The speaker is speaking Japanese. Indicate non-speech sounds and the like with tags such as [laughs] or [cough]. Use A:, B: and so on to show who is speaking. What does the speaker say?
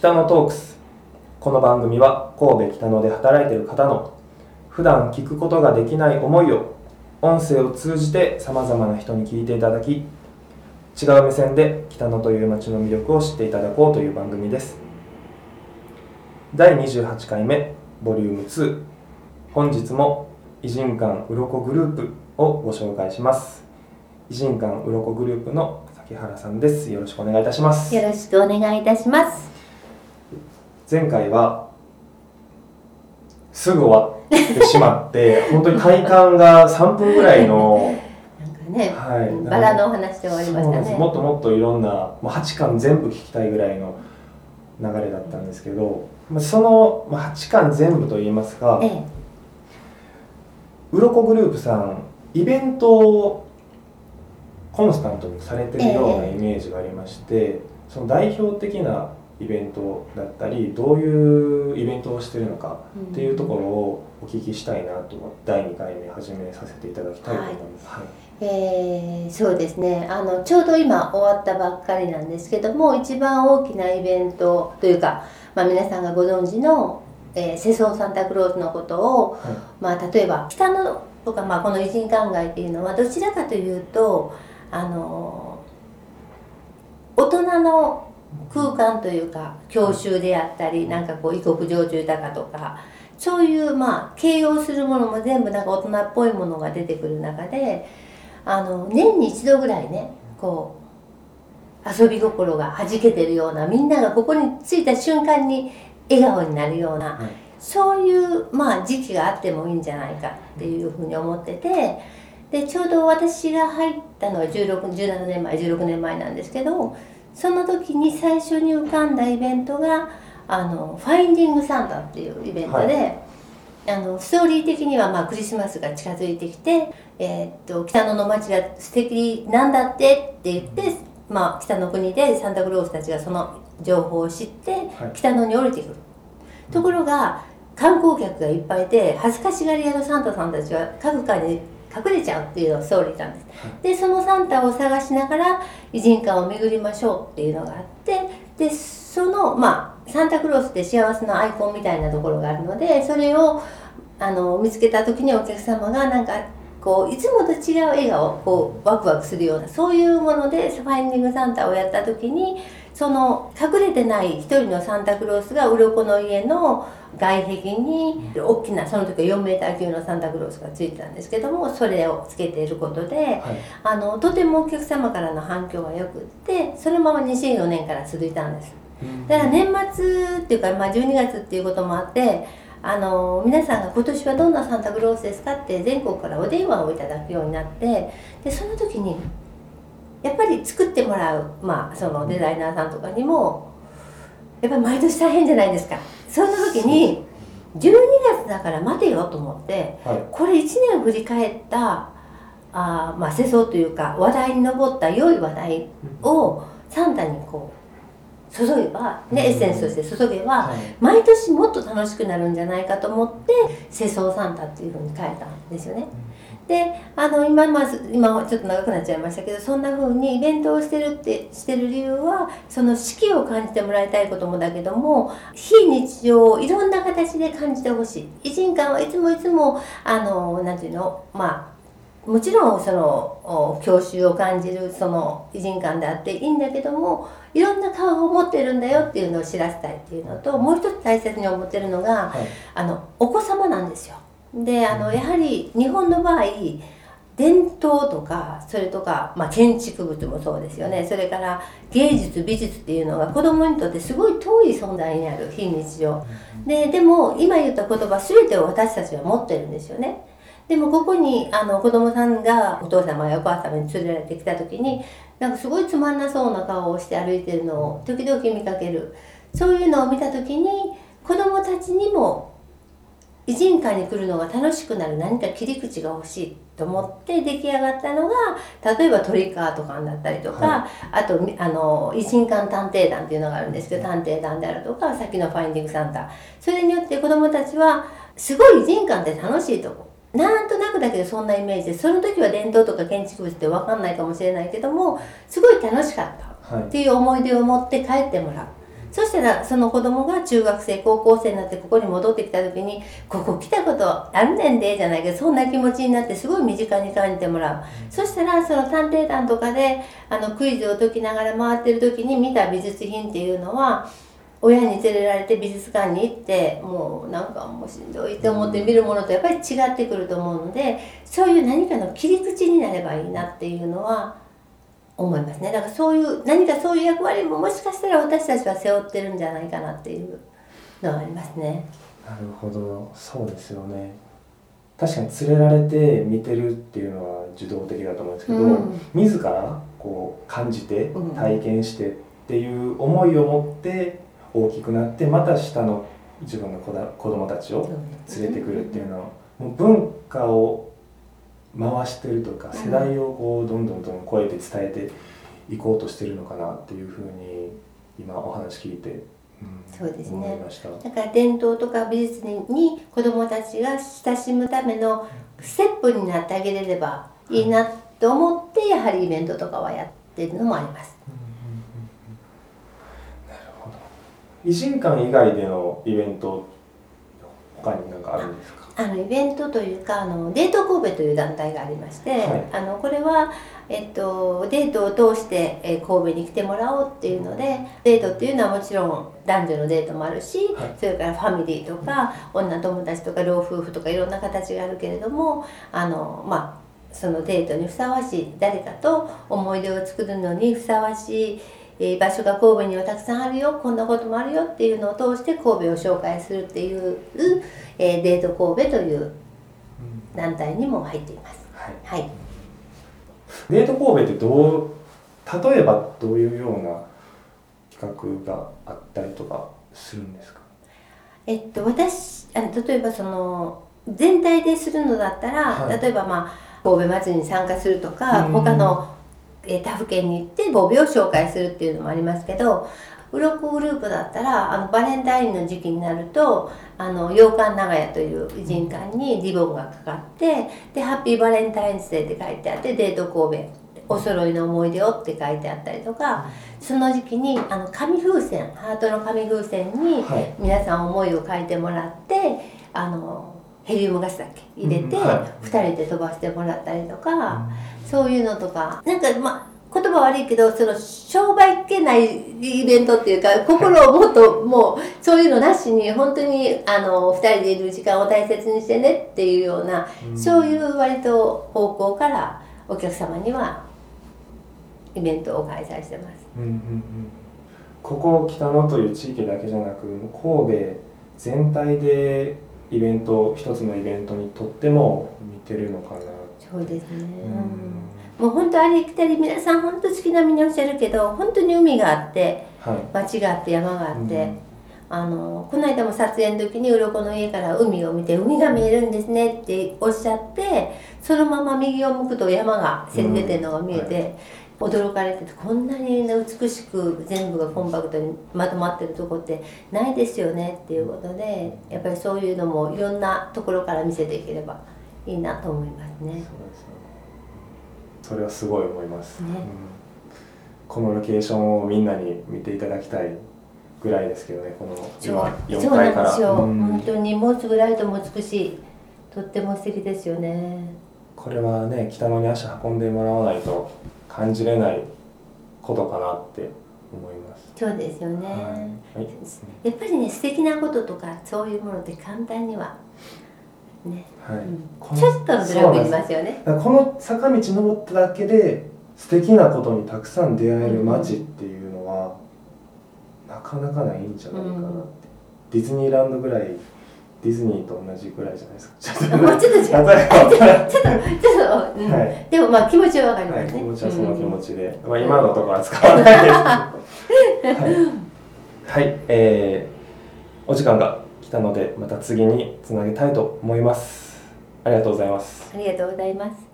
A: 北野トークス。この番組は神戸北野で働いている方の普段聞くことができない思いを音声を通じてさまざまな人に聞いていただき違う目線で北野という街の魅力を知っていただこうという番組です。第28回目ボリューム2本日も偉人館うろこグループをご紹介します。偉人館うろこグループの崎原さんです。よろしくお願いいたします。
B: よろしくお願いいたします。
A: 前回はすぐ終わってしまって [laughs] 本当に体感が3分ぐらいの
B: ね、
A: はい
B: バラのお話で終わりましたね。
A: もっともっといろんなもう8巻全部聞きたいぐらいの流れだったんですけど、まあそのまあ8巻全部といいますか
B: ええ。
A: うろこグループさんイベントをコンスタントにされてるようなイメージがありまして、その代表的なイベントだったりどういうイベントをしてるのかっていうところをお聞きしたいなと思って第2回目始めさせていただきたいと思います。はい。
B: えーそうですね。あのちょうど今終わったばっかりなんですけども一番大きなイベントというか、まあ、皆さんがご存知の、えー世相サンタクロースのことを、
A: はい。
B: まあ、例えば北のとか、まあ、この偉人館街っていうのはどちらかというとあの大人の空間というか教習であったりなんかこう異国情緒豊かとかそういうまあ形容するものも全部なんか大人っぽいものが出てくる中であの年に一度ぐらいねこう遊び心がはじけてるようなみんながここに着いた瞬間に笑顔になるような
A: はい。
B: そういう、まあ、時期があってもいいんじゃないかっていうふうに思っててでちょうど私が入ったのは16 17年前16年前なんですけどその時に最初に浮かんだイベントが「あのファインディング・サンタ」っていうイベントで、あのストーリー的には、まあ、クリスマスが近づいてきて、えーっと北野の街が素敵なんだってって言って、まあ、北の国でサンタクロースたちがその情報を知って
A: はい。
B: 北野に降りてくる。ところが観光客がいっぱいいて恥ずかしがり屋のサンタさんたちは各館に隠れちゃうっていうのがストーリーなんです。でそのサンタを探しながら偉人館を巡りましょうっていうのがあってでそのまあサンタクロースって幸せのアイコンみたいなところがあるのでそれをあの見つけた時にお客様がなんかこういつもと違う笑顔こうワクワクするようなそういうものでファインディングサンタをやった時にその隠れてない一人のサンタクロースが鱗の家の外壁に大きなその時は4メーター級のサンタクロースがついてたんですけどもそれをつけていることで
A: はい。
B: あのとてもお客様からの反響が良くってそのまま2004年から続いたんです。だから年末っていうか、まあ、12月っていうこともあってあの皆さんが今年はどんなサンタクロースですかって全国からお電話をいただくようになってでその時にやっぱり作ってもらう、まあ、そのデザイナーさんとかにもやっぱり毎年大変じゃないですか。その時に12月だから待てよと思って
A: はい。
B: これ1年振り返ったあーまあ世相というか話題に上った良い話題をサンタにこう注げば、ね、エッセンスとして注げば
A: はい。
B: 毎年もっと楽しくなるんじゃないかと思って世相サンタっていうふうに変えたんですよね。であの今,、まあ、今はちょっと長くなっちゃいましたけどそんな風にイベントをしてるってしてる理由はその四季を感じてもらいたいこともだけども非日常をいろんな形で感じてほしい。偉人館はいつもいつもあのなんていうのまあもちろんそのお郷愁を感じるその偉人館であっていいんだけどもいろんな顔を持ってるんだよっていうのを知らせたいっていうのともう一つ大切に思ってるのが
A: はい。
B: あのお子様なんですよ。であのやはり日本の場合伝統とかそれとか、まあ、建築物もそうですよね。それから芸術美術っていうのが子供にとってすごい遠い存在にある非日常。ででも今言った言葉全てを私たちは持ってるんですよねでもここにあの子供さんがお父様やお母様に連れられてきた時になんかすごいつまんなそうな顔をして歩いてるのを時々見かける。そういうのを見た時に子供たちにも偉人館に来るのが楽しくなる。何か切り口が欲しいと思って出来上がったのが例えばトリカート館だったりとか、
A: は
B: あとみあの偉人館探偵団っていうのがあるんですけど探偵団であるとかさっきのファインディングサンタ。それによって子どもたちはすごい偉人館って楽しいとこなんとなくだけどそんなイメージでその時は伝統とか建築物って分かんないかもしれないけどもすごい楽しかった
A: はい。
B: っていう思い出を持って帰ってもらう。そしたらその子供が中学生高校生になってここに戻ってきた時に「ここ来たことあるねんで」じゃないけどそんな気持ちになってすごい身近に感じてもらう、そしたらその探偵団とかであのクイズを解きながら回ってる時に見た美術品っていうのは親に連れられて美術館に行ってもうなんかもうしんどいって思って見るものとやっぱり違ってくると思うのでそういう何かの切り口になればいいなっていうのは思いますね。だからそういう何かそういう役割ももしかしたら私たちは背負ってるんじゃないかなっていうのはありますね。
A: なるほど。そうですよね。確かに連れられて見てるっていうのは受動的だと思うんですけど、うん、自らこう感じて体験してっていう思いを持って大きくなってまた下の自分の子だ子供たちを連れてくるっていうのはもう文化を回してるとか世代をこうどんどんどん超えて伝えていこうとしてるのかなっていうふうに今お話聞いて、
B: うん、そうですね。だから伝統とか美術に子どもたちが親しむためのステップになってあげれればいいなと思ってやはりイベントとかはやってるのもあります。
A: なるほど維新館以外でのイベント他に何かあるんですか？
B: あのイベントというかあのデート神戸という団体がありまして、はい、あのこれは、えっと、デートを通して、え神戸に来てもらおうっていうのでデートっていうのはもちろん男女のデートもあるし、はい、それからファミリーとか女友達とか老夫婦とかいろんな形があるけれどもあのまあそのデートにふさわしい誰かと思い出を作るのにふさわしいえ場所が神戸にはたくさんあるよ。こんなこともあるよっていうのを通して神戸を紹介するっていう、えデート神戸という団体にも入っています。はい、はい、
A: デート神戸ってどう例えばどういうような企画があったりとかするんですか？
B: えっと私あの例えばその全体でするのだったら、はい、例えばまあ神戸祭りに参加するとか、他のえ他府県に行ってボビを紹介するっていうのもありますけど鱗グループだったらあのバレンタインの時期になるとあの洋館長屋という偉人館にリボンがかかってで「ハッピーバレンタインズデー」って書いてあって「デート神戸」お揃いの思い出をって書いてあったりとかその時期にあの紙風船ハートの紙風船に皆さん思いを書いてもらって、あのヘリウムガスだけ？入れて、2人で飛ばしてもらったりとか、そういうのとか。なんかまあ言葉悪いけどその商売っけないイベントっていうか心をもっともうそういうのなしに本当にあの2人でいる時間を大切にしてねっていうような、そういう割と方向からお客様にはイベントを開催してます。うんうんうん、
A: ここ北野という地域だけじゃなく神戸全体でイベント一つのイベントにとっても似てるのかな
B: そうですね、うん、もう本当ありきたり皆さん本当好きなみにおっしゃるけど本当に海があって、はい、町があって山があって、うん、あのこの間も撮影の時に鱗の家から海を見て海が見えるんですねっておっしゃってそのまま右を向くと山がせり出てるのが見えて、はい驚かれててこんなに、ね、美しく全部がコンパクトにまとまってるとこってないですよねっていうことでやっぱりそういうのもいろんなところから見せていければいいなと思いますね。
A: それはすごい思います、ね。うん、このロケーションをみんなに見ていただきたいぐらいですけどねこの今4階から
B: そうなんですよ、うん、本当にもうすぐライトも美しいとっても素敵ですよね。
A: これはね北野に足運んでもらわないと感じれないことかなって思います。
B: そうですよね、はい。はい、やっぱりね素敵なこととかそういうものって簡単にはね、はい。うん、ちょっと努力いますよね。
A: この坂道登っただけで素敵なことにたくさん出会える街っていうのは、うん、なかなかないんじゃないかなって、うん、ディズニーランドぐらいディズニーと同じぐらいじゃないですか。ちょっと、ちょっと違う。[laughs] ちょっと、ちょっと、
B: はい、でもまあ気持ちはわかりますね、はい、
A: 気持ちはその気持ちで。うん、まあ今のところは使わないです。[laughs] はい、はい、えー、お時間が来たので、また次につなげたいと思います。ありがとうございます。
B: ありがとうございます。